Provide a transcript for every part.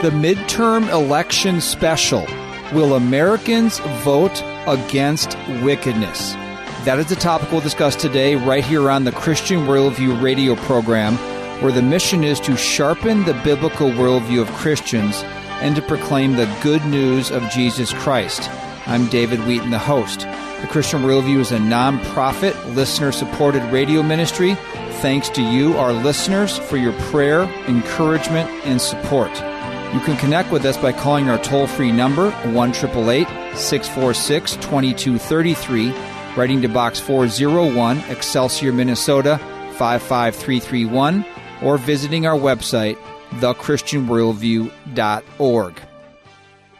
The midterm election special. Will Americans vote against wickedness? That is the topic we'll discuss today, right here on the Christian Worldview radio program, where the mission is to sharpen the biblical worldview of Christians and to proclaim the good news of Jesus Christ. I'm David Wheaton, the host. The Christian Worldview is a non-profit, listener-supported radio ministry. Thanks to you, our listeners, for your prayer, encouragement, and support. You can connect with us by calling our toll free number, 1 646 2233, writing to Box 401, Excelsior, Minnesota 55331, or visiting our website, thechristianworldview.org.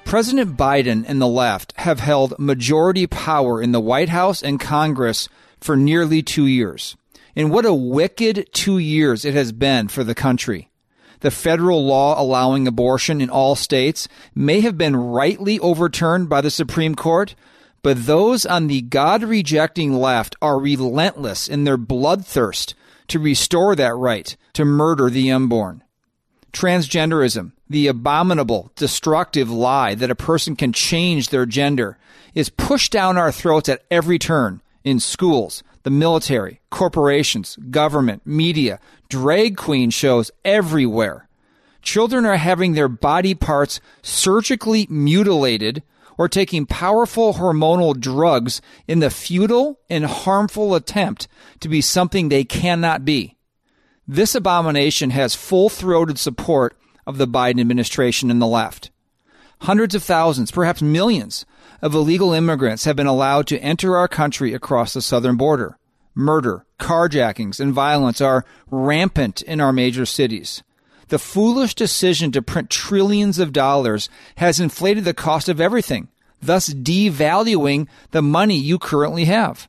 President Biden and the left have held majority power in the White House and Congress for nearly two years. And what a wicked two years it has been for the country the federal law allowing abortion in all states may have been rightly overturned by the Supreme Court, but those on the God rejecting left are relentless in their bloodthirst to restore that right to murder the unborn. Transgenderism, the abominable, destructive lie that a person can change their gender, is pushed down our throats at every turn in schools, the military, corporations, government, media, drag queen shows everywhere. Children are having their body parts surgically mutilated or taking powerful hormonal drugs in the futile and harmful attempt to be something they cannot be. This abomination has full throated support of the Biden administration and the left. Hundreds of thousands, perhaps millions, of illegal immigrants have been allowed to enter our country across the southern border. Murder, carjackings, and violence are rampant in our major cities. The foolish decision to print trillions of dollars has inflated the cost of everything, thus devaluing the money you currently have.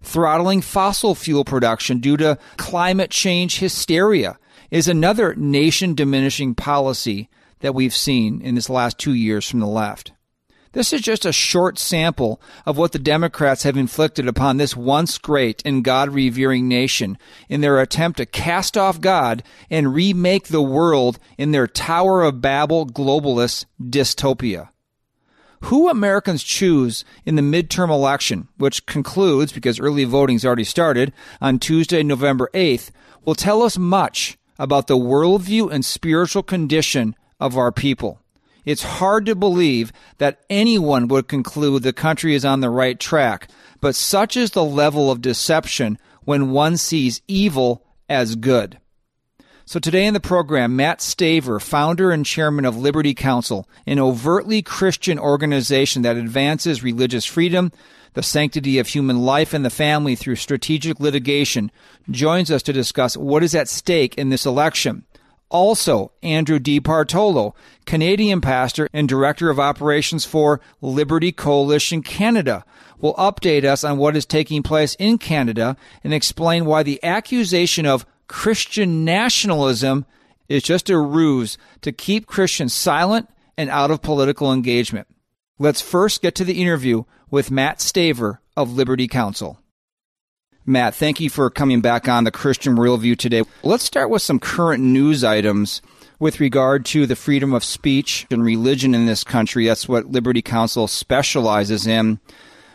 Throttling fossil fuel production due to climate change hysteria is another nation diminishing policy that we've seen in this last two years from the left. This is just a short sample of what the Democrats have inflicted upon this once great and God revering nation in their attempt to cast off God and remake the world in their Tower of Babel globalist dystopia. Who Americans choose in the midterm election, which concludes, because early voting's already started, on Tuesday, November 8th, will tell us much about the worldview and spiritual condition of our people. It's hard to believe that anyone would conclude the country is on the right track, but such is the level of deception when one sees evil as good. So today in the program, Matt Staver, founder and chairman of Liberty Counsel, an overtly Christian organization that advances religious freedom, the sanctity of human life and the family through strategic litigation, joins us to discuss what is at stake in this election. Also, Andrew DiBartolo, Canadian pastor and director of operations for Liberty Coalition Canada, will update us on what is taking place in Canada and explain why the accusation of Christian nationalism is just a ruse to keep Christians silent and out of political engagement. Let's first get to the interview with Matt Staver of Liberty Counsel. Matt, thank you for coming back on the Christian Worldview today. Let's start with some current news items with regard to the freedom of speech and religion in this country. That's what Liberty Counsel specializes in.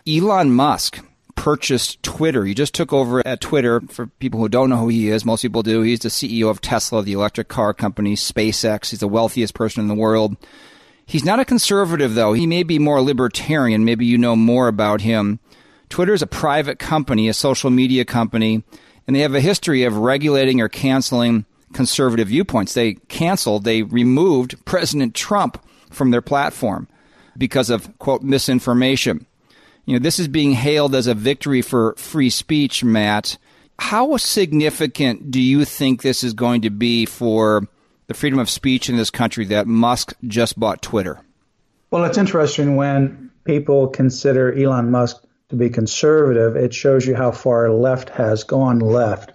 Elon Musk purchased Twitter. He just took over at Twitter. For people who don't know who he is, most people do. He's the CEO of Tesla, the electric car company, SpaceX. He's the wealthiest person in the world. He's not a conservative, though. He may be more libertarian. Maybe you know more about him. Twitter is a private company, a social media company, and they have a history of regulating or canceling conservative viewpoints. They canceled, they removed President Trump from their platform because of, quote, misinformation. You know, this is being hailed as a victory for free speech, Matt. How significant do you think this is going to be for the freedom of speech in this country that Musk just bought Twitter? Well, it's interesting when people consider Elon Musk to be conservative, it shows you how far left has gone left.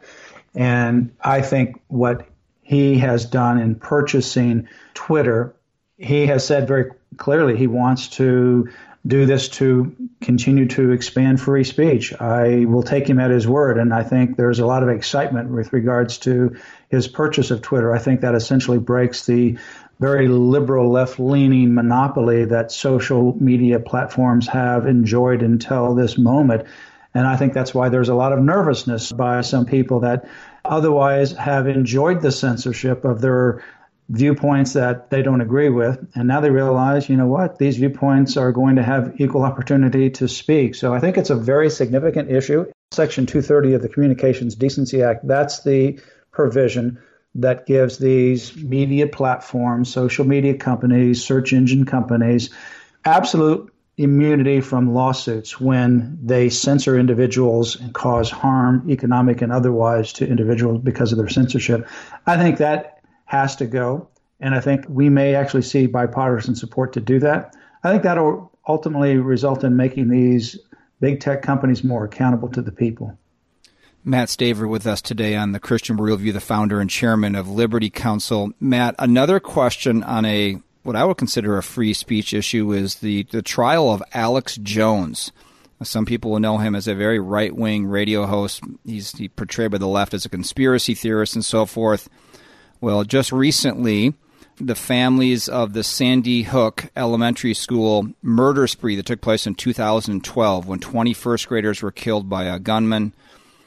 And I think what he has done in purchasing Twitter, he has said very clearly he wants to do this to continue to expand free speech. I will take him at his word, and I think there's a lot of excitement with regards to his purchase of Twitter. I think that essentially breaks the very liberal, left leaning monopoly that social media platforms have enjoyed until this moment. And I think that's why there's a lot of nervousness by some people that otherwise have enjoyed the censorship of their viewpoints that they don't agree with. And now they realize, you know what, these viewpoints are going to have equal opportunity to speak. So I think it's a very significant issue. Section 230 of the Communications Decency Act, that's the provision that gives these media platforms, social media companies, search engine companies, absolute immunity from lawsuits when they censor individuals and cause harm, economic and otherwise, to individuals because of their censorship. I think that has to go. And I think we may actually see bipartisan support to do that. I think that'll ultimately result in making these big tech companies more accountable to the people. Matt Staver with us today on the Christian Worldview, the founder and chairman of Liberty Counsel. Matt, another question on a what I would consider a free speech issue is the, the trial of Alex Jones. Some people will know him as a very right wing radio host. He's he portrayed by the left as a conspiracy theorist and so forth. Well, just recently, the families of the Sandy Hook Elementary School murder spree that took place in 2012 when 20 first graders were killed by a gunman,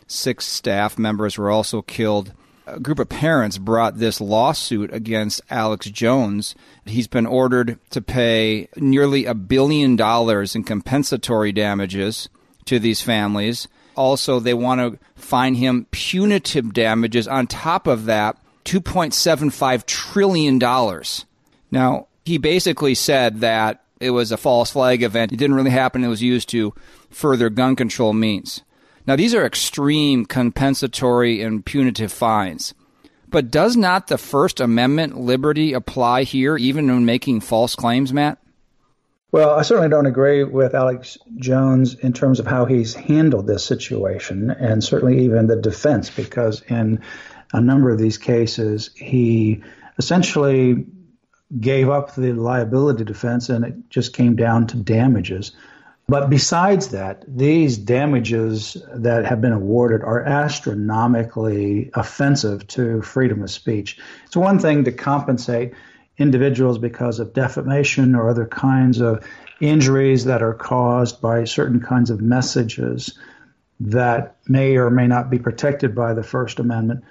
six staff members were also killed a group of parents brought this lawsuit against Alex Jones. He's been ordered to pay nearly a billion dollars in compensatory damages to these families. Also, they want to fine him punitive damages on top of that, $2.75 trillion. Now, he basically said that it was a false flag event. It didn't really happen. It was used to further gun control means. Now, these are extreme compensatory and punitive fines. But does not the First Amendment liberty apply here, even when making false claims, Matt? Well, I certainly don't agree with Alex Jones in terms of how he's handled this situation, and certainly even the defense, because in a number of these cases, he essentially gave up the liability defense and it just came down to damages. But besides that, these damages that have been awarded are astronomically offensive to freedom of speech. It's one thing to compensate individuals because of defamation or other kinds of injuries that are caused by certain kinds of messages that may or may not be protected by the First Amendment.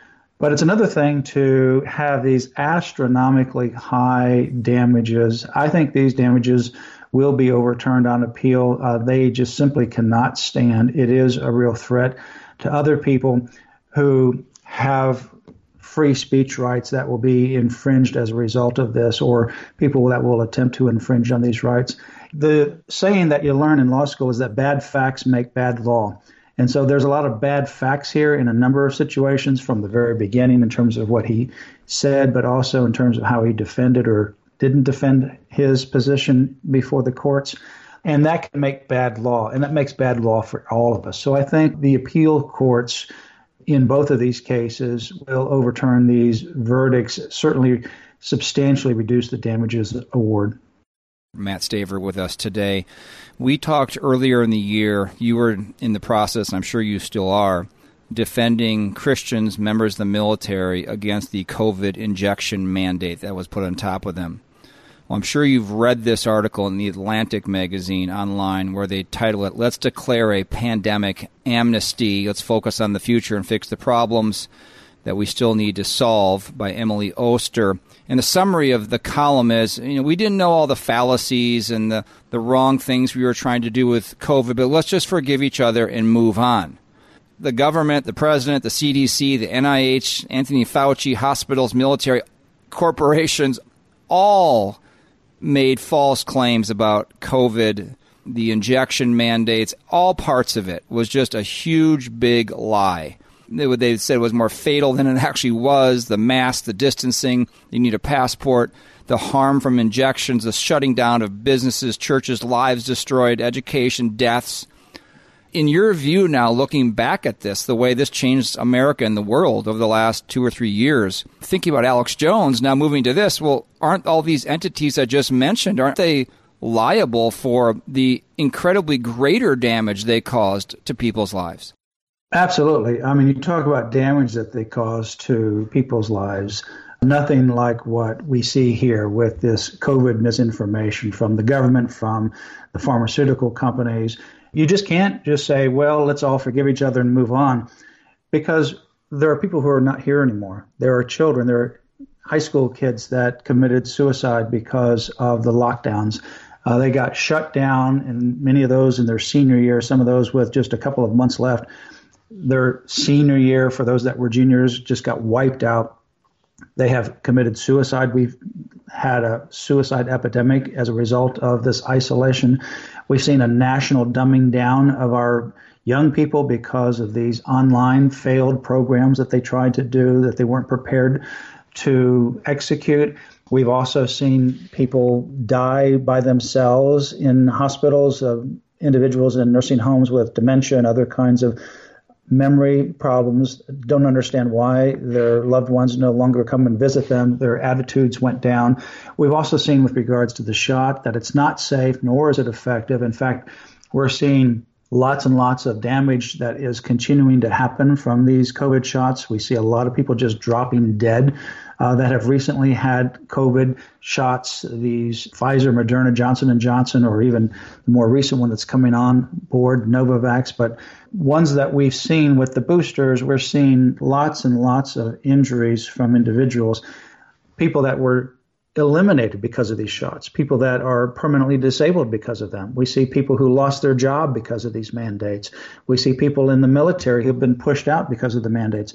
But it's another thing to have these astronomically high damages. I think these damages will be overturned on appeal. Uh, they just simply cannot stand. It is a real threat to other people who have free speech rights that will be infringed as a result of this, or people that will attempt to infringe on these rights. The saying that you learn in law school is that bad facts make bad law. And so there's a lot of bad facts here in a number of situations from the very beginning in terms of what he said, but also in terms of how he defended or didn't defend his position before the courts. And that can make bad law, and that makes bad law for all of us. So I think the appeal courts in both of these cases will overturn these verdicts, certainly substantially reduce the damages award. Matt Staver with us today. We talked earlier in the year, you were in the process, and I'm sure you still are, defending Christians, members of the military, against the COVID injection mandate that was put on top of them. Well, I'm sure you've read this article in the Atlantic magazine online where they title it, Let's Declare a Pandemic Amnesty. Let's focus on the future and fix the problems that we still need to solve by Emily Oster. And the summary of the column is, you know, we didn't know all the fallacies and the, the wrong things we were trying to do with COVID, but let's just forgive each other and move on. The government, the president, the CDC, the NIH, Anthony Fauci, hospitals, military, corporations, all made false claims about COVID, the injection mandates, all parts of it was just a huge, big lie. What they said was more fatal than it actually was. The mask, the distancing, you need a passport, the harm from injections, the shutting down of businesses, churches, lives destroyed, education, deaths in your view now, looking back at this, the way this changed America and the world over the last two or three years, thinking about Alex Jones, now moving to this, well, aren't all these entities I just mentioned, aren't they liable for the incredibly greater damage they caused to people's lives? Absolutely. I mean, you talk about damage that they caused to people's lives. Nothing like what we see here with this COVID misinformation from the government, from the pharmaceutical companies. You just can't just say, well, let's all forgive each other and move on because there are people who are not here anymore. There are children, there are high school kids that committed suicide because of the lockdowns. Uh, they got shut down, and many of those in their senior year, some of those with just a couple of months left. Their senior year, for those that were juniors, just got wiped out. They have committed suicide. We've had a suicide epidemic as a result of this isolation. We've seen a national dumbing down of our young people because of these online failed programs that they tried to do that they weren't prepared to execute. We've also seen people die by themselves in hospitals, uh, individuals in nursing homes with dementia and other kinds of memory problems, don't understand why their loved ones no longer come and visit them. Their attitudes went down. We've also seen with regards to the shot that it's not safe nor is it effective. In fact, we're seeing lots and lots of damage that is continuing to happen from these COVID shots. We see a lot of people just dropping dead uh, that have recently had COVID shots. These Pfizer, Moderna, Johnson and Johnson, or even the more recent one that's coming on board, Novavax. But ones that we've seen with the boosters, we're seeing lots and lots of injuries from individuals, people that were eliminated because of these shots, people that are permanently disabled because of them. We see people who lost their job because of these mandates. We see people in the military who've been pushed out because of the mandates.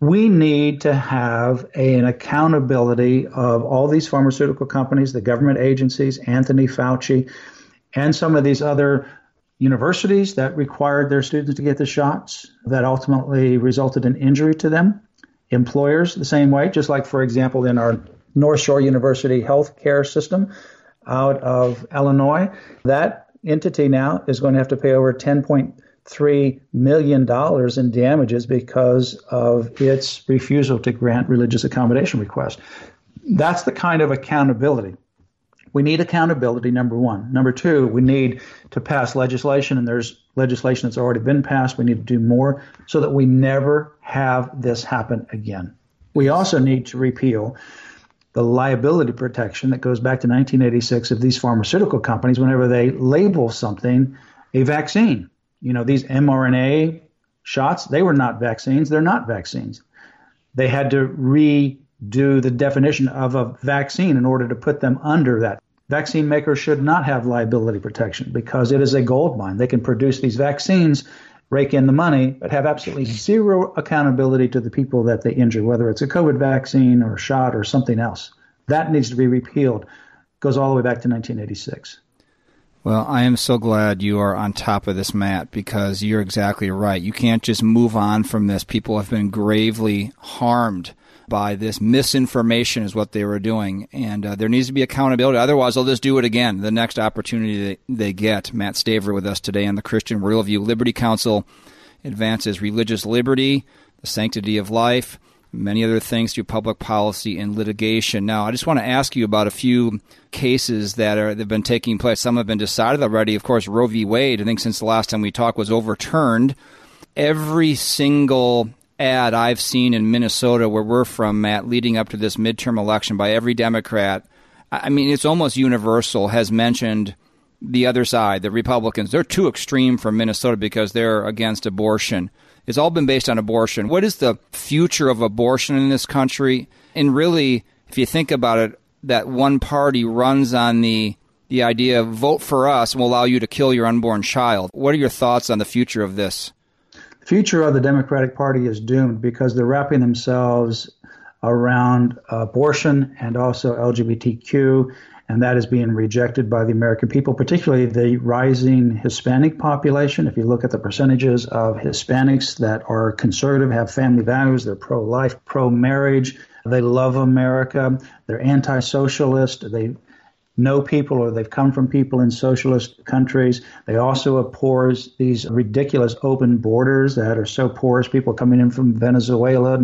We need to have a, an accountability of all these pharmaceutical companies, the government agencies, Anthony Fauci, and some of these other universities that required their students to get the shots that ultimately resulted in injury to them. Employers, the same way, just like, for example, in our North Shore University healthcare system out of Illinois. That entity now is going to have to pay over $10.3 million in damages because of its refusal to grant religious accommodation requests. That's the kind of accountability. We need accountability, number one. Number two, we need to pass legislation, and there's legislation that's already been passed. We need to do more so that we never have this happen again. We also need to repeal the liability protection that goes back to 1986 of these pharmaceutical companies whenever they label something a vaccine. You know, these mRNA shots, they were not vaccines. They're not vaccines. They had to redo the definition of a vaccine in order to put them under that. Vaccine makers should not have liability protection because it is a gold mine. They can produce these vaccines rake in the money, but have absolutely zero accountability to the people that they injure, whether it's a COVID vaccine or a shot or something else. That needs to be repealed. Goes all the way back to 1986. Well, I am so glad you are on top of this, Matt, because you're exactly right. You can't just move on from this. People have been gravely harmed by this misinformation is what they were doing. And uh, there needs to be accountability. Otherwise, they'll just do it again the next opportunity they, get. Matt Staver with us today on the Christian Worldview Liberty Counsel advances religious liberty, the sanctity of life, many other things through public policy and litigation. Now, I just want to ask you about a few cases that are that have been taking place. Some have been decided already. Of course, Roe v. Wade, I think since the last time we talked, was overturned. Every single ad I've seen in Minnesota, where we're from, Matt, leading up to this midterm election by every Democrat, I mean, it's almost universal, has mentioned the other side, the Republicans. They're too extreme for Minnesota because they're against abortion. It's all been based on abortion. What is the future of abortion in this country? And really, if you think about it, that one party runs on the the idea of vote for us and we'll allow you to kill your unborn child. What are your thoughts on the future of this? The future of the Democratic Party is doomed because they're wrapping themselves around abortion and also LGBTQ, and that is being rejected by the American people, particularly the rising Hispanic population. If you look at the percentages of Hispanics that are conservative, have family values, they're pro life, pro marriage, they love America, they're anti socialist, they know people or they've come from people in socialist countries. They also oppose these ridiculous open borders that are so porous, people coming in from Venezuela,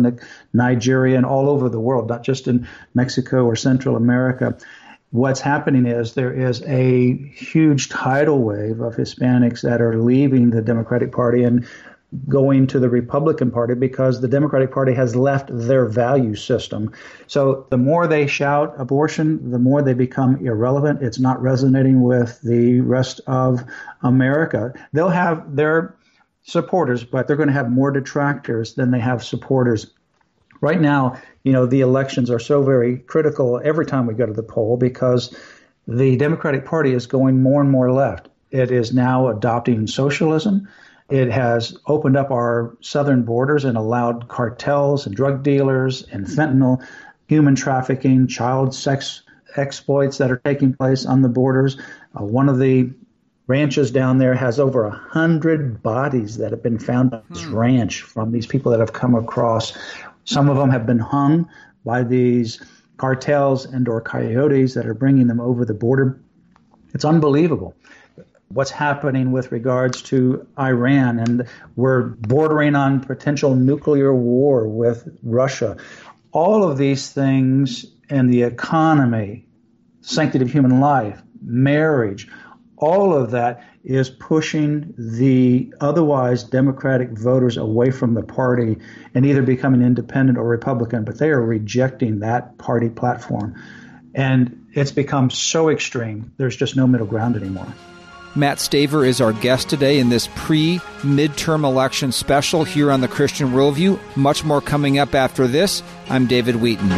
Nigeria, and all over the world, not just in Mexico or Central America. What's happening is there is a huge tidal wave of Hispanics that are leaving the Democratic Party and going to the Republican Party because the Democratic Party has left their value system. So the more they shout abortion, the more they become irrelevant. It's not resonating with the rest of America. They'll have their supporters, but they're going to have more detractors than they have supporters. Right now, you know, the elections are so very critical every time we go to the poll because the Democratic Party is going more and more left. It is now adopting socialism. It has opened up our southern borders and allowed cartels and drug dealers and fentanyl, human trafficking, child sex exploits that are taking place on the borders. Uh, one of the ranches down there has over a hundred bodies that have been found on this hmm. ranch from these people that have come across. Some of them have been hung by these cartels and or coyotes that are bringing them over the border. It's unbelievable what's happening with regards to Iran, and we're bordering on potential nuclear war with Russia. All of these things and the economy, sanctity of human life, marriage, all of that is pushing the otherwise Democratic voters away from the party and either becoming independent or Republican, but they are rejecting that party platform. And it's become so extreme, there's just no middle ground anymore. Matt Staver is our guest today in this pre midterm election special here on the Christian Worldview. Much more coming up after this. I'm David Wheaton.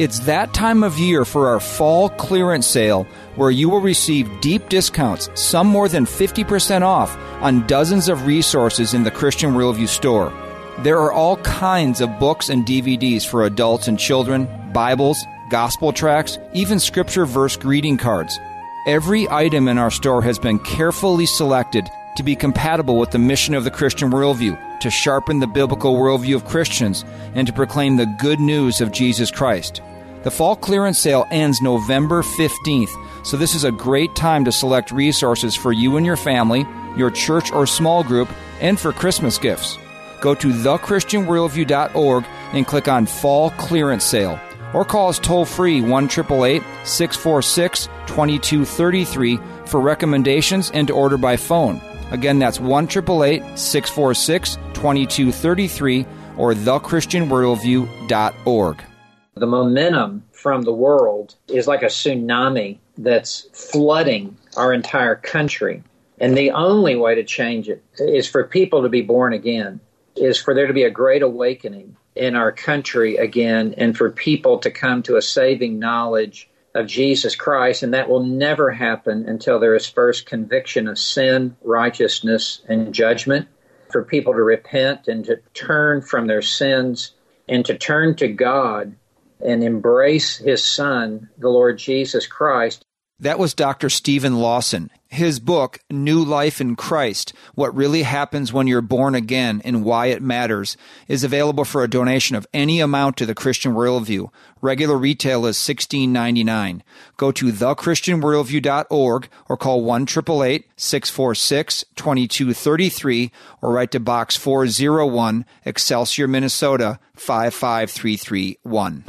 It's that time of year for our fall clearance sale where you will receive deep discounts, some more than 50% off, on dozens of resources in the Christian Worldview store. There are all kinds of books and DVDs for adults and children, Bibles, gospel tracts, even scripture verse greeting cards. Every item in our store has been carefully selected to be compatible with the mission of the Christian worldview, to sharpen the biblical worldview of Christians, and to proclaim the good news of Jesus Christ. The fall clearance sale ends November 15th, so this is a great time to select resources for you and your family, your church or small group, and for Christmas gifts. Go to thechristianworldview.org and click on Fall Clearance Sale or call us toll free 1 646 2233 for recommendations and to order by phone. Again, that's 1 646 2233 or thechristianworldview.org. The momentum from the world is like a tsunami that's flooding our entire country. And the only way to change it is for people to be born again, is for there to be a great awakening in our country again and for people to come to a saving knowledge of Jesus Christ. And that will never happen until there is first conviction of sin, righteousness, and judgment. For people to repent and to turn from their sins and to turn to God and embrace His Son, the Lord Jesus Christ. That was Dr. Steven Lawson. His book, New Life in Christ What Really Happens When You're Born Again and Why It Matters, is available for a donation of any amount to the Christian Worldview. Regular retail is $16.99. Go to thechristianworldview.org or call 1 646 2233 or write to Box 401, Excelsior, Minnesota 55331.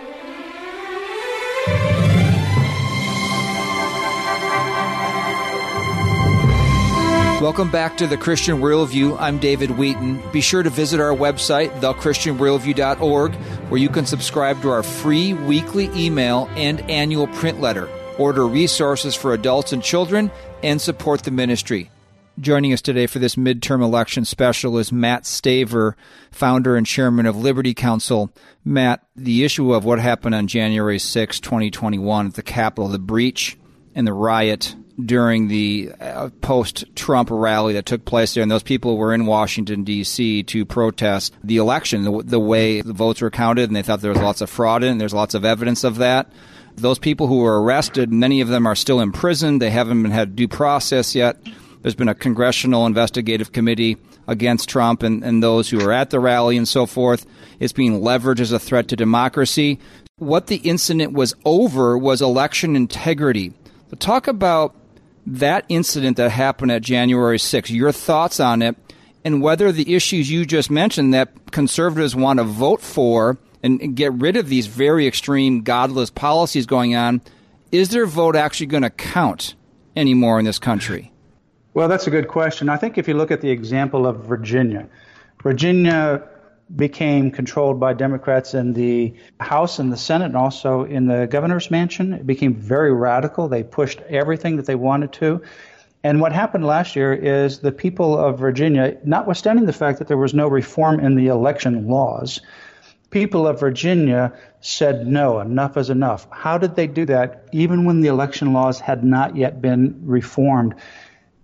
Welcome back to the Christian Worldview. I'm David Wheaton. Be sure to visit our website, thechristianworldview.org, where you can subscribe to our free weekly email and annual print letter, order resources for adults and children, and support the ministry. Joining us today for this midterm election special is Matt Staver, founder and chairman of Liberty Counsel. Matt, the issue of what happened on January 6, 2021 at the Capitol, the breach and the riot during the uh, post Trump rally that took place there, and those people were in Washington, D.C. to protest the election, the, the, way the votes were counted, and they thought there was lots of fraud in it, and there's lots of evidence of that. Those people who were arrested, many of them are still in prison. They haven't been had due process yet. There's been a congressional investigative committee against Trump and, and those who are at the rally and so forth. It's being leveraged as a threat to democracy. What the incident was over was election integrity. But talk about that incident that happened at January 6th, your thoughts on it, and whether the issues you just mentioned that conservatives want to vote for and get rid of these very extreme, godless policies going on, is their vote actually going to count anymore in this country? Well, that's a good question. I think if you look at the example of Virginia, Virginia became controlled by Democrats in the House and the Senate and also in the governor's mansion. It became very radical. They pushed everything that they wanted to. And what happened last year is the people of Virginia, notwithstanding the fact that there was no reform in the election laws, people of Virginia said no, enough is enough. How did they do that even when the election laws had not yet been reformed?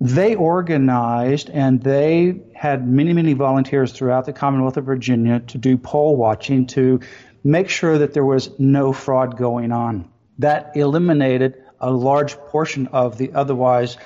They organized and they had many, many volunteers throughout the Commonwealth of Virginia to do poll watching to make sure that there was no fraud going on. That eliminated a large portion of the otherwise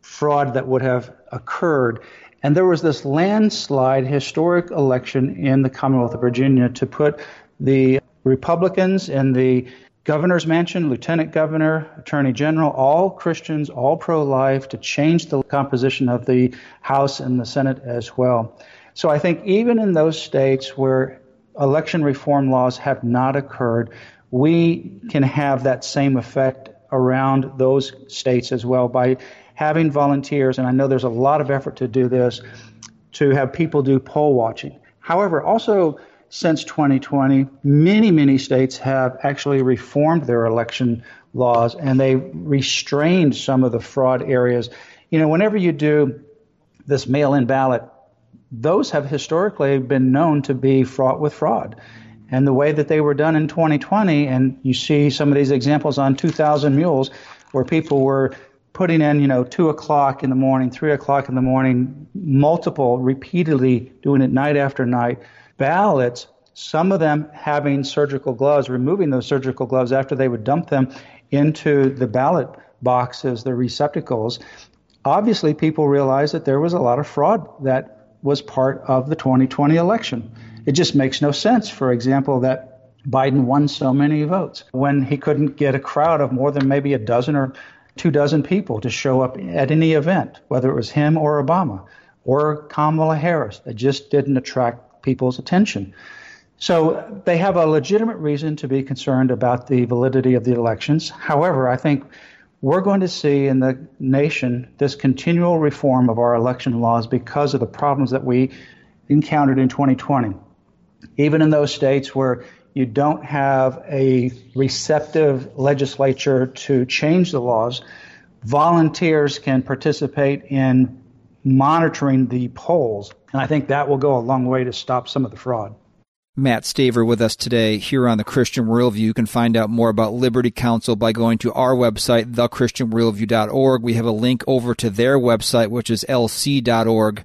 fraud that would have occurred. And there was this landslide historic election in the Commonwealth of Virginia to put the Republicans in the governor's mansion, lieutenant governor, attorney general, all Christians, all pro life, to change the composition of the House and the Senate as well. So I think even in those states where election reform laws have not occurred, we can have that same effect around those states as well by having volunteers, and I know there's a lot of effort to do this, to have people do poll watching. However, also since 2020, many, many states have actually reformed their election laws and they restrained some of the fraud areas. You know, whenever you do this mail in ballot, those have historically been known to be fraught with fraud. And the way that they were done in 2020, and you see some of these examples on 2,000 Mules, where people were putting in, you know, two o'clock in the morning, three o'clock in the morning, multiple, repeatedly doing it night after night ballots, some of them having surgical gloves, removing those surgical gloves after they would dump them into the ballot boxes, the receptacles. Obviously, people realized that there was a lot of fraud that was part of the 2020 election. It just makes no sense, for example, that Biden won so many votes when he couldn't get a crowd of more than maybe a dozen or two dozen people to show up at any event, whether it was him or Obama or Kamala Harris. It just didn't attract people's attention. So they have a legitimate reason to be concerned about the validity of the elections. However, I think we're going to see in the nation this continual reform of our election laws because of the problems that we encountered in 2020. Even in those states where you don't have a receptive legislature to change the laws, volunteers can participate in monitoring the polls. And I think that will go a long way to stop some of the fraud. Matt Staver with us today here on the Christian Worldview. You can find out more about Liberty Counsel by going to our website, thechristianworldview.org. We have a link over to their website, which is lc.org.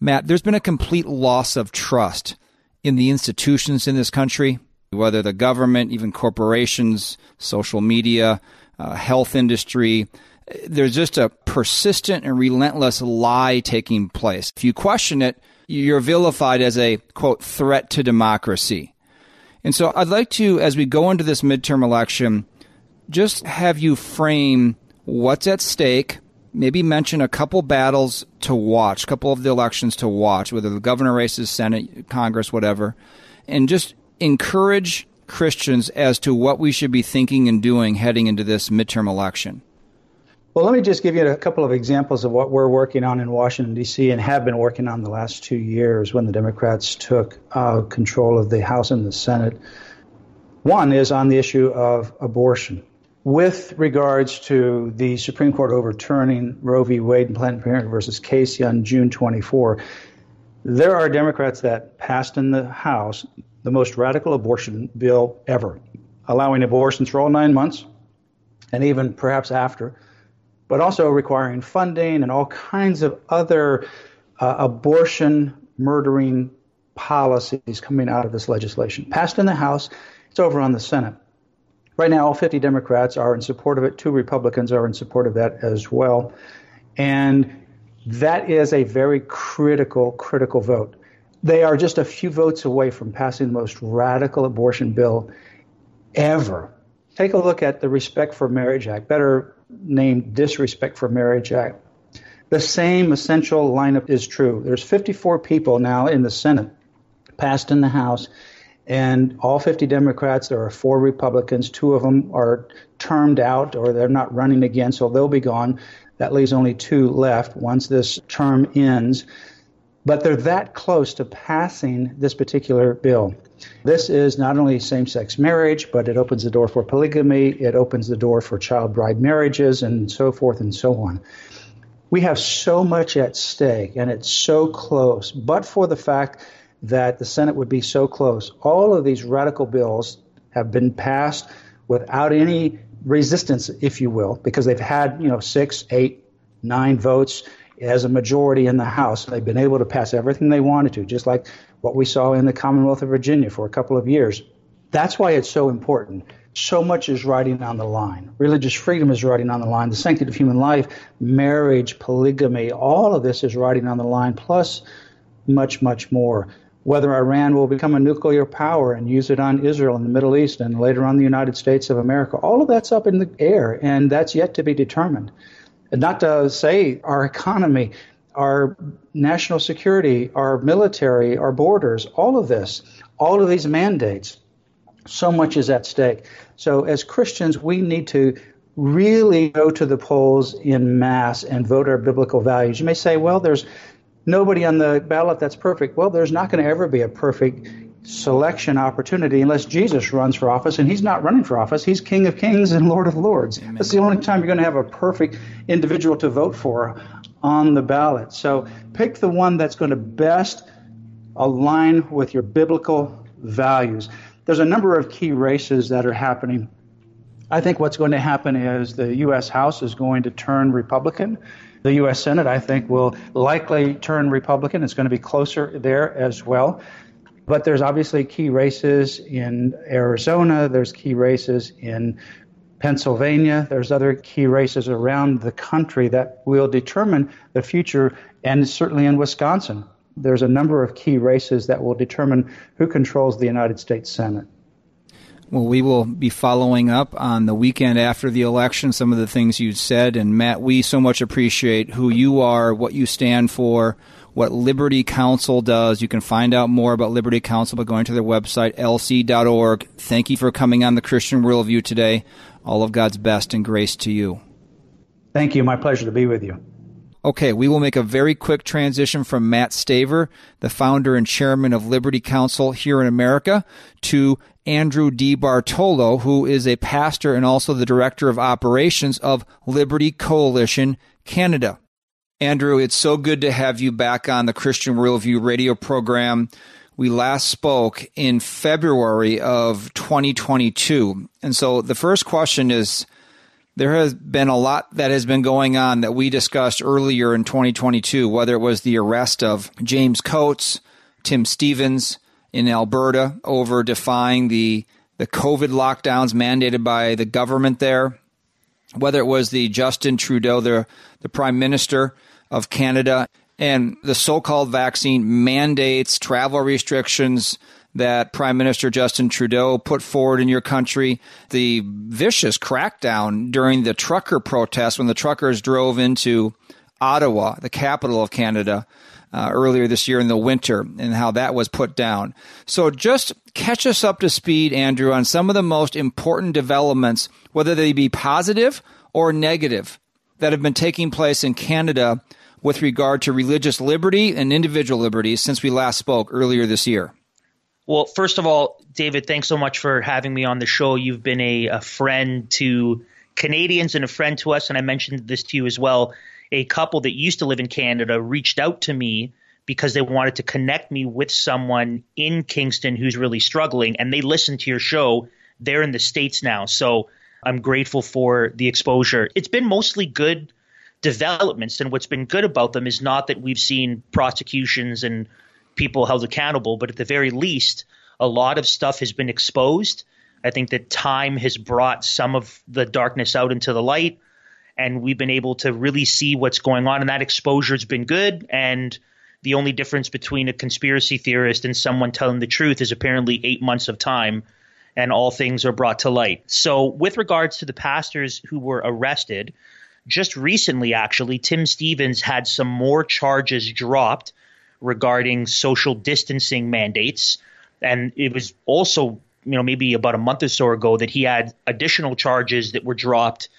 Matt, there's been a complete loss of trust in the institutions in this country, whether the government, even corporations, social media, uh, health industry there's just a persistent and relentless lie taking place. If you question it, you're vilified as a quote threat to democracy. And so I'd like to, as we go into this midterm election, just have you frame what's at stake, maybe mention a couple battles to watch, a couple of the elections to watch, whether the governor races, Senate, Congress, whatever, and just encourage Christians as to what we should be thinking and doing heading into this midterm election. Well, let me just give you a couple of examples of what we're working on in Washington, D.C., and have been working on the last two years when the Democrats took uh, control of the House and the Senate. One is on the issue of abortion. With regards to the Supreme Court overturning Roe v. Wade and Planned Parenthood versus Casey on June 24, there are Democrats that passed in the House the most radical abortion bill ever, allowing abortions for all nine months and even perhaps after but also requiring funding and all kinds of other uh, abortion murdering policies coming out of this legislation. Passed in the House, it's over on the Senate. Right now, all 50 Democrats are in support of it. Two Republicans are in support of that as well. And that is a very critical, critical vote. They are just a few votes away from passing the most radical abortion bill ever. Take a look at the Respect for Marriage Act, better named Disrespect for Marriage Act. The same essential lineup is true. There's 54 people now in the Senate, passed in the House, and all 50 Democrats. There are four Republicans. Two of them are termed out or they're not running again, so they'll be gone. That leaves only two left once this term ends. But they're that close to passing this particular bill. This is not only same sex marriage, but it opens the door for polygamy, it opens the door for child bride marriages, and so forth and so on. We have so much at stake, and it's so close. But for the fact that the Senate would be so close, all of these radical bills have been passed without any resistance, if you will, because they've had, you know, six, eight, nine votes as a majority in the House. They've been able to pass everything they wanted to, just like what we saw in the Commonwealth of Virginia for a couple of years. That's why it's so important. So much is riding on the line. Religious freedom is riding on the line. The sanctity of human life, marriage, polygamy, all of this is riding on the line, plus much, much more whether Iran will become a nuclear power and use it on Israel in the Middle East and later on the United States of America. All of that's up in the air, and that's yet to be determined. And not to say our economy, our national security, our military, our borders, all of this, all of these mandates, so much is at stake. So, as Christians, we need to really go to the polls in mass and vote our biblical values. You may say, well, there's nobody on the ballot that's perfect. Well, there's not going to ever be a perfect selection opportunity unless Jesus runs for office, and he's not running for office. He's King of Kings and Lord of Lords. Amen. That's the only time you're going to have a perfect individual to vote for on the ballot. So pick the one that's going to best align with your biblical values. There's a number of key races that are happening. I think what's going to happen is the U.S. House is going to turn Republican. The U.S. Senate, I think, will likely turn Republican. It's going to be closer there as well. But there's obviously key races in Arizona, there's key races in Pennsylvania, there's other key races around the country that will determine the future, and certainly in Wisconsin. There's a number of key races that will determine who controls the United States Senate. Well, we will be following up on the weekend after the election, some of the things you said. And Matt, we so much appreciate who you are, what you stand for, what Liberty Counsel does. You can find out more about Liberty Counsel by going to their website, lc.org. Thank you for coming on the Christian Worldview today. All of God's best and grace to you. Thank you. My pleasure to be with you. Okay, we will make a very quick transition from Matt Staver, the founder and chairman of Liberty Counsel here in America, to Andrew DiBartolo, who is a pastor and also the director of operations of Liberty Coalition Canada. Andrew, it's so good to have you back on the Christian Worldview radio program. We last spoke in February of 2022. And so the first question is there has been a lot that has been going on that we discussed earlier in 2022, whether it was the arrest of James Coates, Tim Stevens in Alberta over defying the, the COVID lockdowns mandated by the government there, whether it was the Justin Trudeau, the, the prime minister of Canada, and the so called vaccine mandates, travel restrictions, that Prime Minister Justin Trudeau put forward in your country, the vicious crackdown during the trucker protest when the truckers drove into Ottawa, the capital of Canada, uh, earlier this year in the winter, and how that was put down. So just catch us up to speed, Andrew, on some of the most important developments, whether they be positive or negative, that have been taking place in Canada with regard to religious liberty and individual liberties since we last spoke earlier this year. Well, first of all, David, thanks so much for having me on the show. You've been a, a friend to Canadians and a friend to us, and I mentioned this to you as well. A couple that used to live in Canada reached out to me because they wanted to connect me with someone in Kingston who's really struggling, and they listened to your show. They're in the States now. So I'm grateful for the exposure. It's been mostly good developments, and what's been good about them is not that we've seen prosecutions and people held accountable, but at the very least, a lot of stuff has been exposed. I think that time has brought some of the darkness out into the light, and we've been able to really see what's going on, and that exposure has been good. And the only difference between a conspiracy theorist and someone telling the truth is apparently eight months of time, and all things are brought to light. So, with regards to the pastors who were arrested, just recently, actually, Tim Stevens had some more charges dropped regarding social distancing mandates. And it was also, you know, maybe about a month or so ago that he had additional charges that were dropped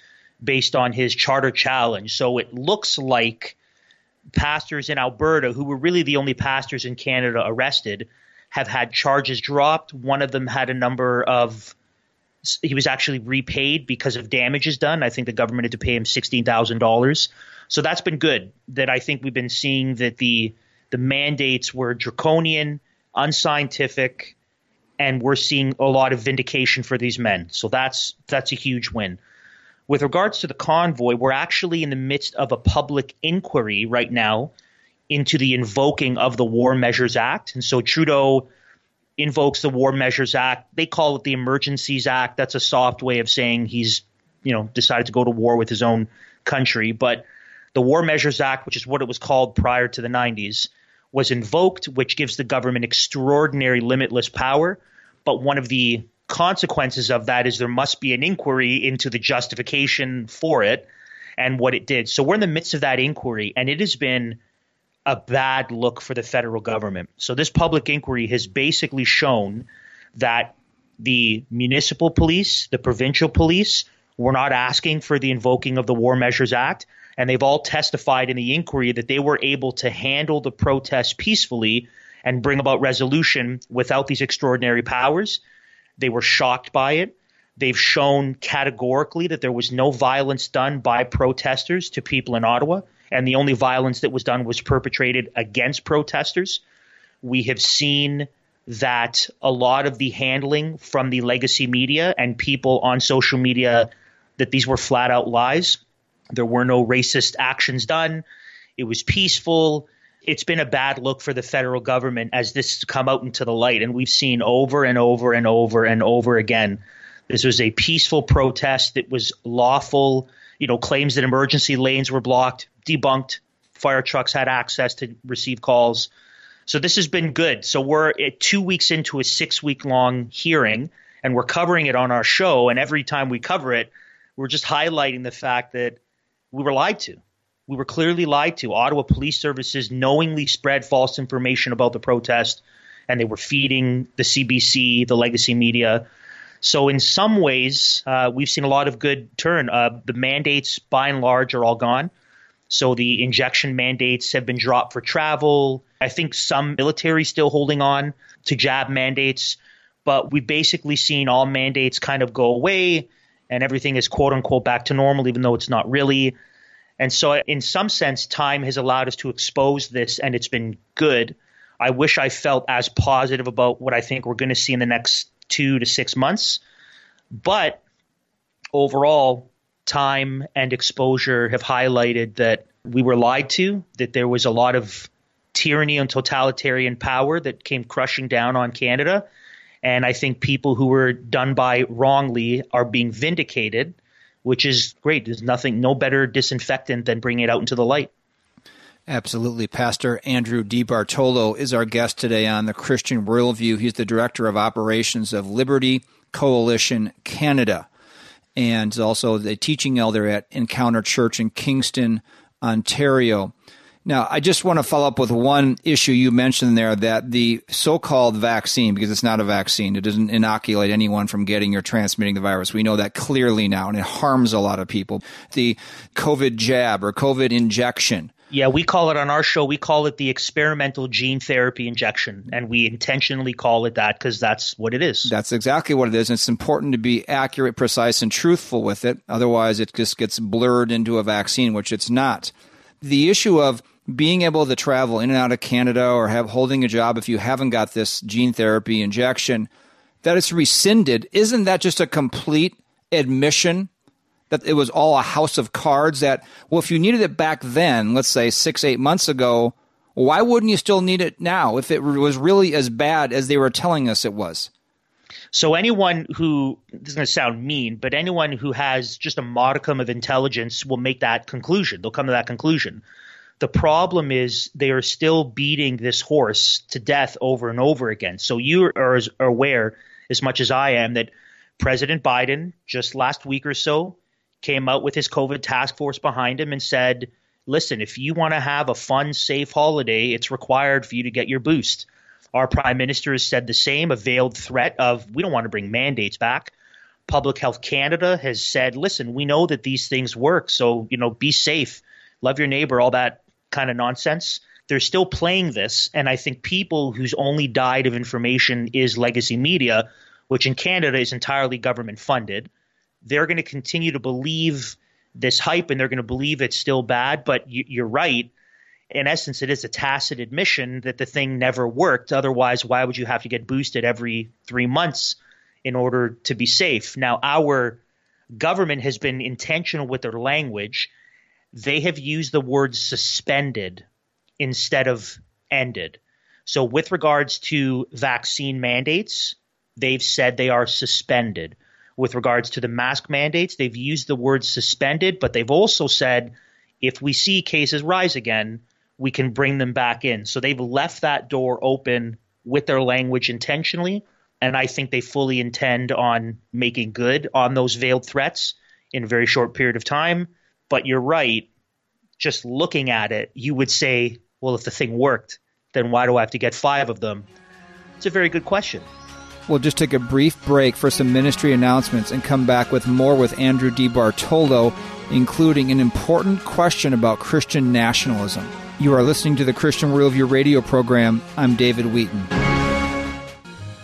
based on his charter challenge. So it looks like pastors in Alberta, who were really the only pastors in Canada arrested, have had charges dropped. One of them had a number of he was actually repaid because of damages done. I think the government had to pay him sixteen thousand dollars. So that's been good. That I think we've been seeing that the the mandates were draconian, unscientific, and we're seeing a lot of vindication for these men. So that's that's a huge win. With regards to the convoy, we're actually in the midst of a public inquiry right now into the invoking of the War Measures Act. And so Trudeau invokes the War Measures Act. They call it the Emergencies Act. That's a soft way of saying he's, you know, decided to go to war with his own country. But the War Measures Act, which is what it was called prior to the 90s, was invoked, which gives the government extraordinary limitless power. But one of the consequences of that is there must be an inquiry into the justification for it and what it did. So we're in the midst of that inquiry, and it has been a bad look for the federal government. So this public inquiry has basically shown that the municipal police, the provincial police, were not asking for the invoking of the War Measures Act, and they've all testified in the inquiry that they were able to handle the protests peacefully and bring about resolution without these extraordinary powers. They were shocked by it. They've shown categorically that there was no violence done by protesters to people in Ottawa and the only violence that was done was perpetrated against protesters. We have seen that a lot of the handling from the legacy media and people on social media that these were flat out lies. There were no racist actions done. It was peaceful. It's been a bad look for the federal government as this come out into the light. And we've seen over and over and over and over again. This was a peaceful protest that was lawful. You know, claims that emergency lanes were blocked debunked. Fire trucks had access to receive calls. So this has been good. So we're two weeks into a six week long hearing, and we're covering it on our show. And every time we cover it, we're just highlighting the fact that we were lied to. We were clearly lied to. Ottawa Police Services knowingly spread false information about the protest, and they were feeding the CBC, the legacy media. So in some ways, uh, we've seen a lot of good turn. Uh, the mandates, by and large, are all gone. So the injection mandates have been dropped for travel. I think some military still holding on to jab mandates, but we've basically seen all mandates kind of go away and everything is quote unquote back to normal, even though it's not really. And so, in some sense, time has allowed us to expose this, and it's been good. I wish I felt as positive about what I think we're going to see in the next two to six months. But overall, time and exposure have highlighted that we were lied to, that there was a lot of tyranny and totalitarian power that came crushing down on Canada. And I think people who were done by wrongly are being vindicated, which is great. There's nothing, no better disinfectant than bringing it out into the light. Absolutely. Pastor Andrew DiBartolo is our guest today on the Christian Worldview. He's the Director of Operations of Liberty Coalition Canada and also the teaching elder at Encounter Church in Kingston, Ontario. Now, I just want to follow up with one issue you mentioned there that the so called vaccine, because it's not a vaccine, it doesn't inoculate anyone from getting or transmitting the virus. We know that clearly now, and it harms a lot of people. The COVID jab or COVID injection yeah, we call it on our show, we call it the experimental gene therapy injection. And we intentionally call it that because that's what it is. That's exactly what it is. And it's important to be accurate, precise, and truthful with it. Otherwise, it just gets blurred into a vaccine, which it's not. The issue of being able to travel in and out of Canada or have holding a job if you haven't got this gene therapy injection, that it's rescinded, isn't that just a complete admission that it was all a house of cards that well if you needed it back then let's say six eight months ago why wouldn't you still need it now if it was really as bad as they were telling us it was? So anyone who this is going to sound mean but anyone who has just a modicum of intelligence will make that conclusion. They'll come to that conclusion. The problem is they are still beating this horse to death over and over again. So you are aware as much as i am that president biden just last week or so came out with his COVID task force behind him and said, listen, if you want to have a fun, safe holiday, it's required for you to get your boost. Our prime minister has said the same, a veiled threat of we don't want to bring mandates back. Public Health Canada has said, listen, we know that these things work, so you know, be safe, love your neighbor, all that kind of nonsense. They're still playing this, and I think people whose only diet of information is legacy media, which in Canada is entirely government funded, they're going to continue to believe this hype and they're going to believe it's still bad. But you, are right. In essence, it is a tacit admission that the thing never worked. Otherwise, why would you have to get boosted every three months in order to be safe? Now, our government has been intentional with their language. They have used the word suspended instead of ended. So, with regards to vaccine mandates, they've said they are suspended. With regards to the mask mandates, they've used the word suspended, but they've also said if we see cases rise again, we can bring them back in. So they've left that door open with their language intentionally. And I think they fully intend on making good on those veiled threats in a very short period of time. But you're right. Just looking at it, you would say, well, if the thing worked, then why do I have to get five of them? It's a very good question. We'll just take a brief break for some ministry announcements and come back with more with Andrew DiBartolo, including an important question about Christian nationalism. You are listening to the Christian Worldview radio program. I'm David Wheaton.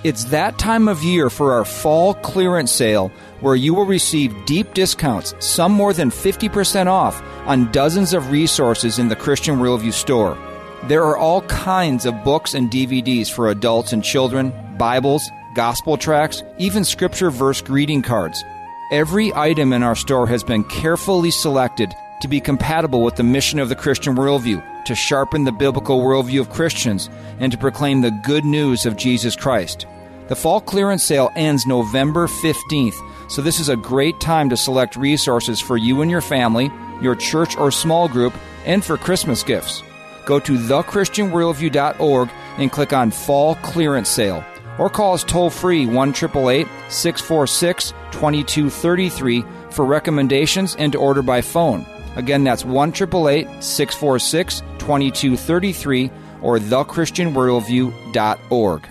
It's that time of year for our fall clearance sale where you will receive deep discounts, some more than 50% off, on dozens of resources in the Christian Worldview store. There are all kinds of books and DVDs for adults and children, Bibles, gospel tracts, even scripture verse greeting cards. Every item in our store has been carefully selected to be compatible with the mission of the Christian worldview, to sharpen the biblical worldview of Christians, and to proclaim the good news of Jesus Christ. The fall clearance sale ends November 15th, so this is a great time to select resources for you and your family, your church or small group, and for Christmas gifts. Go to thechristianworldview.org and click on Fall Clearance Sale or call us toll free 1 646 2233 for recommendations and to order by phone. Again, that's 1 646 2233 or thechristianworldview.org.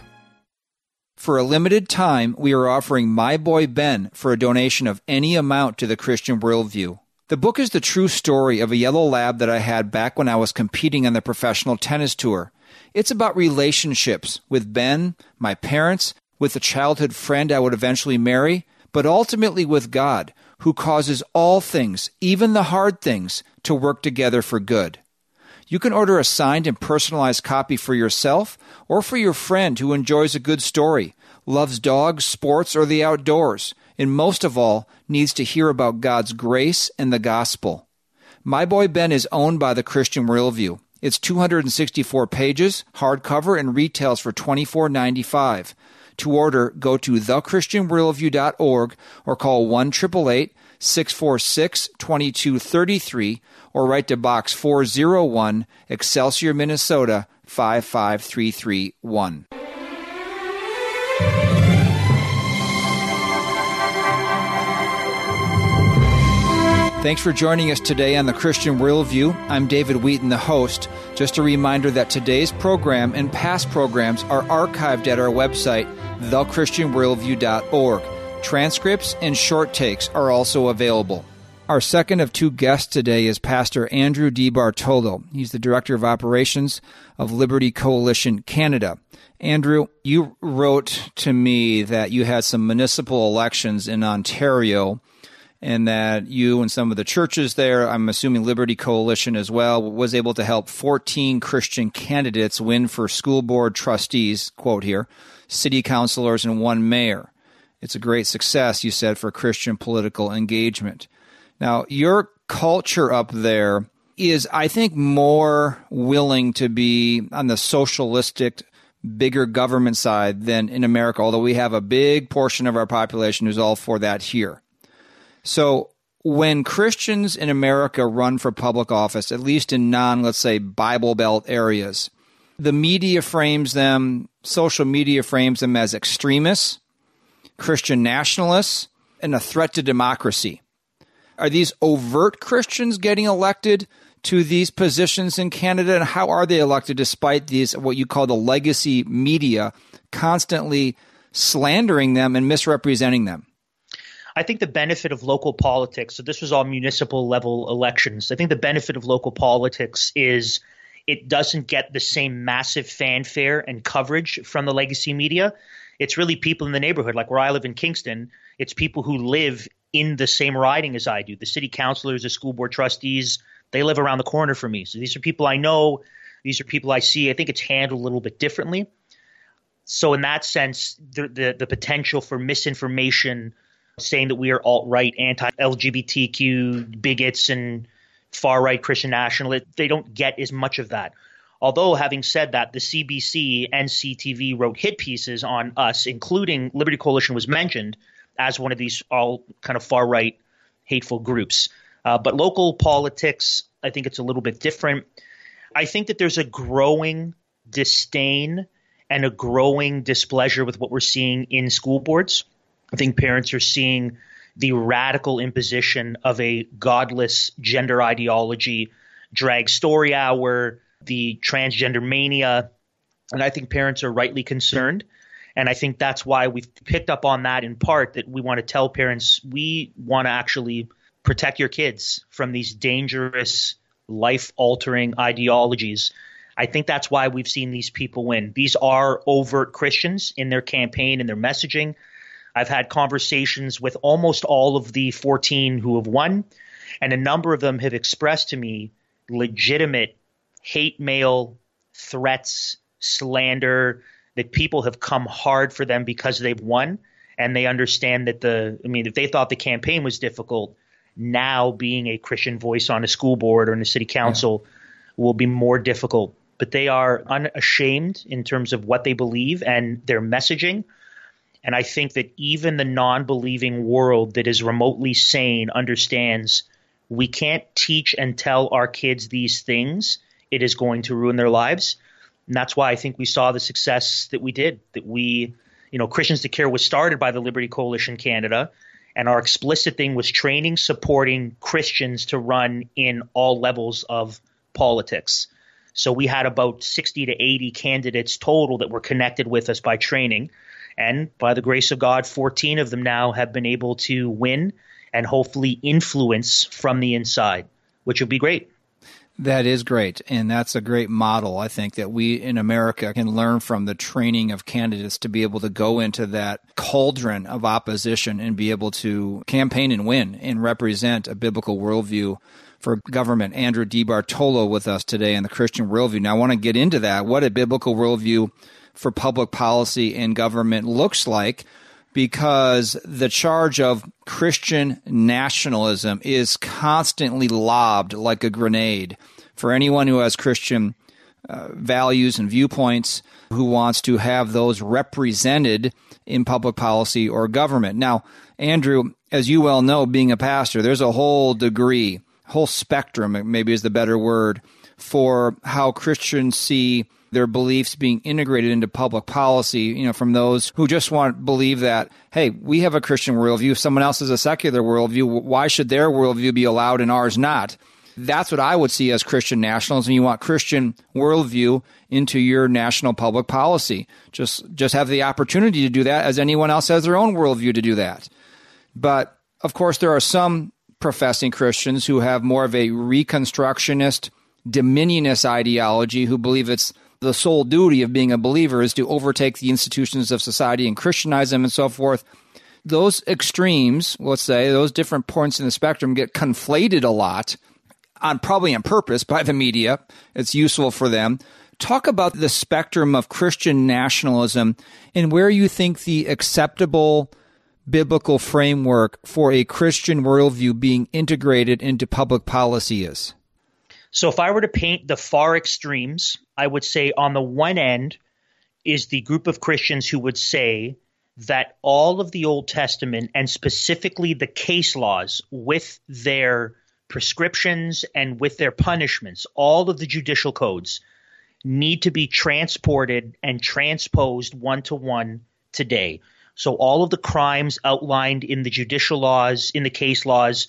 For a limited time, we are offering My Boy Ben for a donation of any amount to the Christian Worldview. The book is the true story of a yellow lab that I had back when I was competing on the professional tennis tour. It's about relationships with Ben, my parents, with a childhood friend I would eventually marry, but ultimately with God, who causes all things, even the hard things, to work together for good. You can order a signed and personalized copy for yourself or for your friend who enjoys a good story, loves dogs, sports, or the outdoors, and most of all, needs to hear about God's grace and the gospel. My Boy Ben is owned by the Christian Worldview. It's 264 pages, hardcover, and retails for $24.95. To order, go to thechristianworldview.org or call 1 646 2233 or write to Box 401, Excelsior, Minnesota 55331. Thanks for joining us today on the Christian Worldview. I'm David Wheaton, the host. Just a reminder that today's program and past programs are archived at our website, thechristianworldview.org. Transcripts and short takes are also available. Our second of two guests today is Pastor Andrew DiBartolo. He's the Director of Operations of Liberty Coalition Canada. Andrew, you wrote to me that you had some municipal elections in Ontario and that you and some of the churches there, I'm assuming Liberty Coalition as well, was able to help 14 Christian candidates win for school board trustees, quote here, city councilors, and one mayor. It's a great success, you said, for Christian political engagement. Now, your culture up there is, I think, more willing to be on the socialistic, bigger government side than in America, although we have a big portion of our population who's all for that here. So when Christians in America run for public office, at least in non, let's say, Bible Belt areas, the media frames them, social media frames them as extremists, Christian nationalists, and a threat to democracy. Are these overt Christians getting elected to these positions in Canada? And how are they elected despite these, what you call the legacy media, constantly slandering them and misrepresenting them? I think the benefit of local politics, so this was all municipal level elections. I think the benefit of local politics is it doesn't get the same massive fanfare and coverage from the legacy media. It's really people in the neighborhood, like where I live in Kingston. It's people who live in the same riding as I do. The city councilors, the school board trustees, they live around the corner from me. So these are people I know. These are people I see. I think it's handled a little bit differently. So in that sense, the the, the potential for misinformation, saying that we are alt right, anti LGBTQ bigots, and far right Christian nationalists, they don't get as much of that. Although, having said that, the CBC and CTV wrote hit pieces on us, including Liberty Coalition was mentioned as one of these all kind of far right hateful groups. Uh, but local politics, I think it's a little bit different. I think that there's a growing disdain and a growing displeasure with what we're seeing in school boards. I think parents are seeing the radical imposition of a godless gender ideology, drag story hour, the transgender mania. And I think parents are rightly concerned. And I think that's why we've picked up on that in part that we want to tell parents we want to actually protect your kids from these dangerous, life altering ideologies. I think that's why we've seen these people win. These are overt Christians in their campaign and their messaging. I've had conversations with almost all of the 14 who have won, and a number of them have expressed to me legitimate hate mail, threats, slander, that people have come hard for them because they've won and they understand that the I mean if they thought the campaign was difficult, now being a Christian voice on a school board or in a city council yeah. will be more difficult. But they are unashamed in terms of what they believe and their messaging. And I think that even the non believing world that is remotely sane understands we can't teach and tell our kids these things. It is going to ruin their lives. And that's why I think we saw the success that we did, that we, you know, Christians to Care was started by the Liberty Coalition Canada. And our explicit thing was training, supporting Christians to run in all levels of politics. So we had about 60 to 80 candidates total that were connected with us by training. And by the grace of God, 14 of them now have been able to win and hopefully influence from the inside, which would be great. That is great. And that's a great model, I think, that we in America can learn from the training of candidates to be able to go into that cauldron of opposition and be able to campaign and win and represent a biblical worldview for government. Andrew DiBartolo with us today in the Christian worldview. Now, I want to get into that. What a biblical worldview for public policy and government looks like because the charge of Christian nationalism is constantly lobbed like a grenade for anyone who has Christian uh, values and viewpoints who wants to have those represented in public policy or government. Now, Andrew, as you well know, being a pastor, there's a whole degree, whole spectrum, maybe is the better word, for how Christians see their beliefs being integrated into public policy, you know, from those who just want to believe that, hey, we have a Christian worldview. If someone else has a secular worldview, why should their worldview be allowed and ours not? That's what I would see as Christian nationalism. You want Christian worldview into your national public policy. Just, just have the opportunity to do that as anyone else has their own worldview to do that. But of course, there are some professing Christians who have more of a reconstructionist, dominionist ideology who believe it's the sole duty of being a believer is to overtake the institutions of society and Christianize them and so forth. Those extremes, let's say, those different points in the spectrum get conflated a lot on probably on purpose by the media. It's useful for them. Talk about the spectrum of Christian nationalism and where you think the acceptable biblical framework for a Christian worldview being integrated into public policy is. So if I were to paint the far extremes, I would say on the one end is the group of Christians who would say that all of the Old Testament and specifically the case laws with their prescriptions and with their punishments, all of the judicial codes need to be transported and transposed one to one today. So all of the crimes outlined in the judicial laws, in the case laws,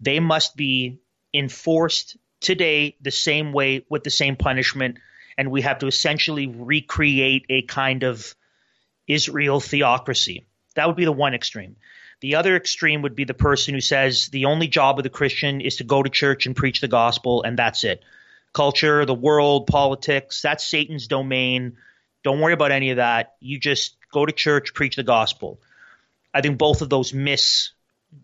they must be enforced today the same way with the same punishment, and we have to essentially recreate a kind of Israel theocracy. That would be the one extreme. The other extreme would be the person who says the only job of the Christian is to go to church and preach the gospel, and that's it. Culture, the world, politics, that's Satan's domain. Don't worry about any of that. You just go to church, preach the gospel. I think both of those miss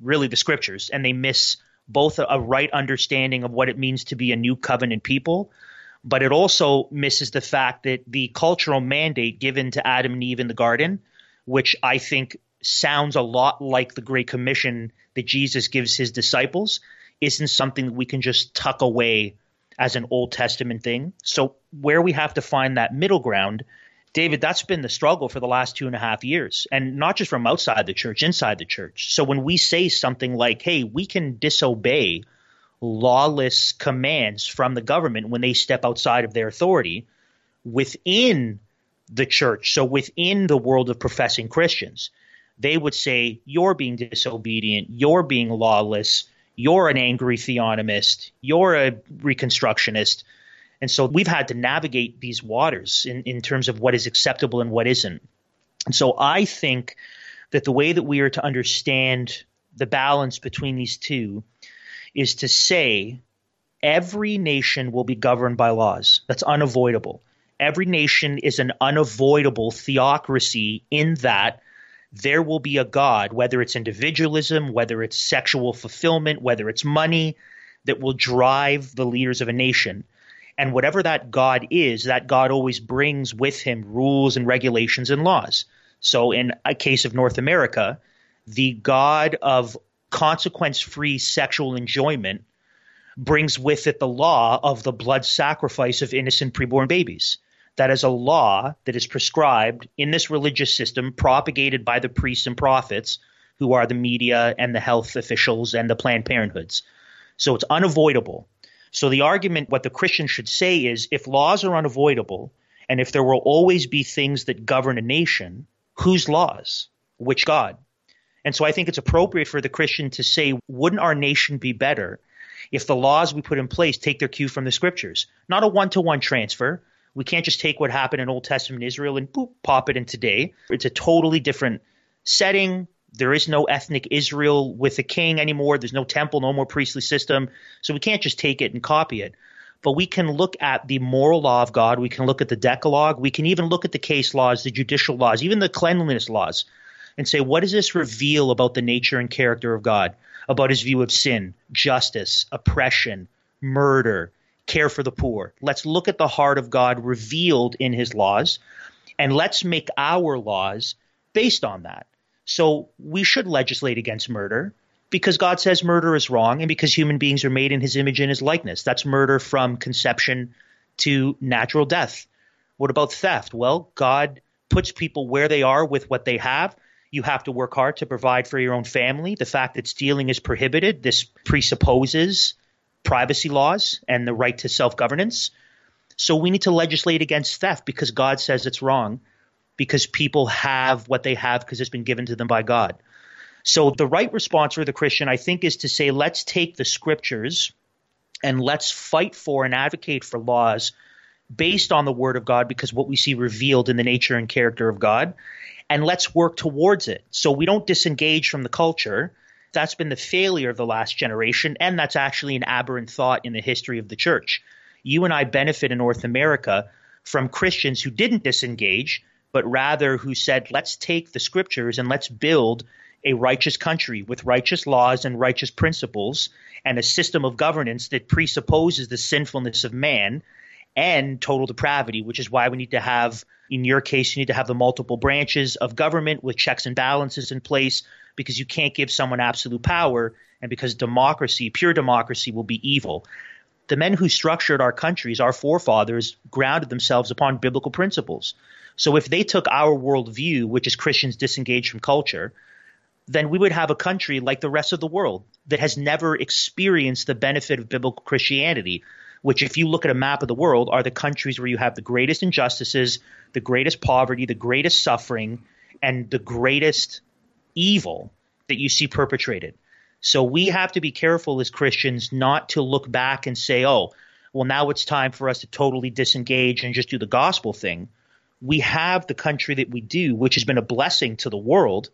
really the scriptures, and they miss both a, right understanding of what it means to be a new covenant people, but it also misses the fact that the cultural mandate given to Adam and Eve in the garden, which I think sounds a lot like the Great Commission that Jesus gives his disciples, isn't something that we can just tuck away as an Old Testament thing. So, where we have to find that middle ground, David, that's been the struggle for the last two and a half years, and not just from outside the church, inside the church. So, when we say something like, hey, we can disobey lawless commands from the government when they step outside of their authority within the church, so within the world of professing Christians, they would say, You're being disobedient, you're being lawless, you're an angry theonomist, you're a reconstructionist. And so we've had to navigate these waters in, in terms of what is acceptable and what isn't. And so I think that the way that we are to understand the balance between these two is to say every nation will be governed by laws. That's unavoidable. Every nation is an unavoidable theocracy in that there will be a God, whether it's individualism, whether it's sexual fulfillment, whether it's money, that will drive the leaders of a nation. And whatever that God is, that God always brings with him rules and regulations and laws. So, in a case of North America, the God of consequence free sexual enjoyment brings with it the law of the blood sacrifice of innocent preborn babies that is a law that is prescribed in this religious system propagated by the priests and prophets who are the media and the health officials and the Planned Parenthoods. So it's unavoidable. So the argument, what the Christian should say is if laws are unavoidable and if there will always be things that govern a nation, whose laws? Which God? And so I think it's appropriate for the Christian to say, wouldn't our nation be better if the laws we put in place take their cue from the scriptures? Not a one to one transfer, we can't just take what happened in Old Testament Israel and boop, pop it in today. It's a totally different setting. There is no ethnic Israel with a king anymore. There's no temple, no more priestly system. So we can't just take it and copy it. But we can look at the moral law of God. We can look at the Decalogue. We can even look at the case laws, the judicial laws, even the cleanliness laws, and say, what does this reveal about the nature and character of God, about his view of sin, justice, oppression, murder, care for the poor. Let's look at the heart of God revealed in his laws, and let's make our laws based on that. So we should legislate against murder because God says murder is wrong and because human beings are made in his image and his likeness. That's murder from conception to natural death. What about theft? Well, God puts people where they are with what they have. You have to work hard to provide for your own family. The fact that stealing is prohibited, this presupposes privacy laws and the right to self governance. So we need to legislate against theft because God says it's wrong, because people have what they have because it's been given to them by God. So the right response for the Christian, I think, is to say, let's take the scriptures and let's fight for and advocate for laws based on the word of God because what we see revealed in the nature and character of God. And let's work towards it. So we don't disengage from the culture that's been the failure of the last generation, and that's actually an aberrant thought in the history of the church. You and I benefit in North America from Christians who didn't disengage, but rather who said, let's take the scriptures and let's build a righteous country with righteous laws and righteous principles and a system of governance that presupposes the sinfulness of man and total depravity, which is why we need to have, in your case, you need to have the multiple branches of government with checks and balances in place because you can't give someone absolute power and because democracy, pure democracy, will be evil. The men who structured our countries, our forefathers, grounded themselves upon biblical principles. So if they took our worldview, which is Christians disengaged from culture, then we would have a country like the rest of the world that has never experienced the benefit of biblical Christianity, which, if you look at a map of the world, are the countries where you have the greatest injustices, the greatest poverty, the greatest suffering, and the greatest evil that you see perpetrated. So we have to be careful as Christians not to look back and say, oh, well, now it's time for us to totally disengage and just do the gospel thing. We have the country that we do, which has been a blessing to the world.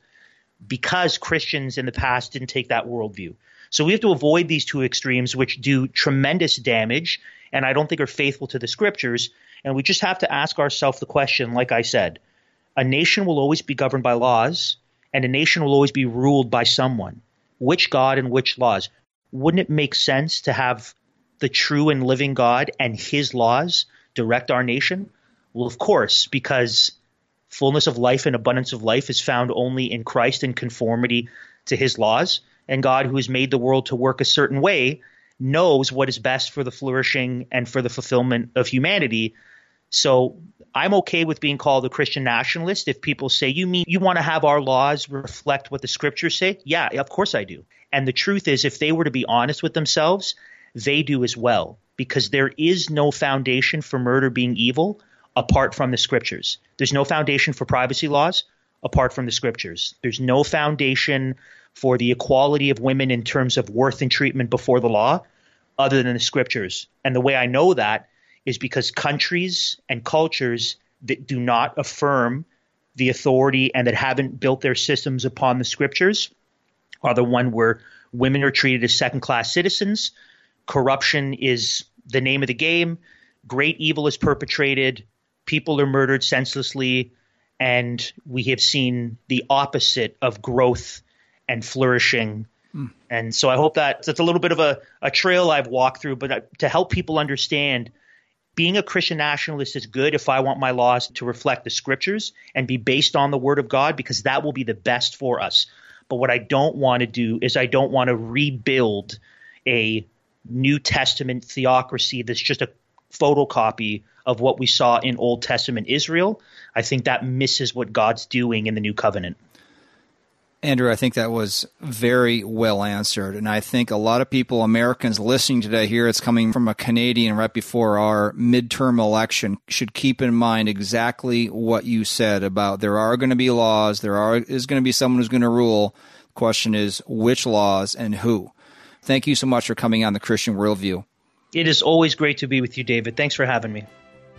because Christians in the past didn't take that worldview. So we have to avoid these two extremes, which do tremendous damage and I don't think are faithful to the scriptures. And we just have to ask ourselves the question, like I said, a nation will always be governed by laws, and a nation will always be ruled by someone. Which God and which laws? Wouldn't it make sense to have the true and living God and his laws direct our nation? Well, of course, because fullness of life and abundance of life is found only in Christ in conformity to his laws. And God, who has made the world to work a certain way, knows what is best for the flourishing and for the fulfillment of humanity. So I'm okay with being called a Christian nationalist if people say, You mean you want to have our laws reflect what the scriptures say? Yeah, of course I do. And the truth is, if they were to be honest with themselves, they do as well, because there is no foundation for murder being evil apart from the scriptures. There's no foundation for privacy laws apart from the scriptures. There's no foundation for the equality of women in terms of worth and treatment before the law other than the scriptures. And the way I know that is because countries and cultures that do not affirm the authority and that haven't built their systems upon the scriptures are the one where women are treated as second class citizens. Corruption is the name of the game. Great evil is perpetrated. People are murdered senselessly. And we have seen the opposite of growth and flourishing. Mm. And so I hope that that's a little bit of a, a trail I've walked through, but uh, to help people understand being a Christian nationalist is good if I want my laws to reflect the scriptures and be based on the word of God because that will be the best for us. But what I don't want to do is I don't want to rebuild a New Testament theocracy that's just a photocopy of what we saw in Old Testament Israel. I think that misses what God's doing in the new covenant. Andrew, I think that was very well answered. And I think a lot of people, Americans listening today here, it's coming from a Canadian right before our midterm election, should keep in mind exactly what you said about there are going to be laws, there are, is going to be someone who's going to rule. The question is which laws and who. Thank you so much for coming on the Christian Worldview. It is always great to be with you, David. Thanks for having me.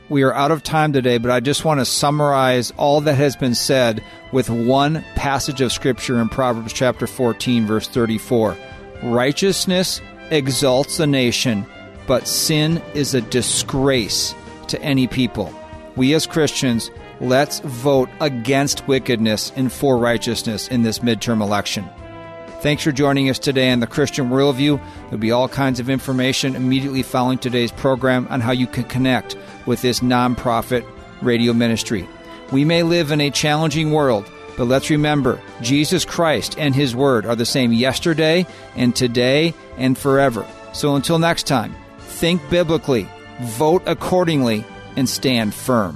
We are out of time today, but I just want to summarize all that has been said with one passage of Scripture in Proverbs chapter 14, verse 34. Righteousness exalts a nation, but sin is a disgrace to any people. We as Christians, let's vote against wickedness and for righteousness in this midterm election. Thanks for joining us today on the Christian Worldview. There'll be all kinds of information immediately following today's program on how you can connect with this nonprofit radio ministry. We may live in a challenging world, but let's remember Jesus Christ and His Word are the same yesterday and today and forever. So until next time, think biblically, vote accordingly, and stand firm.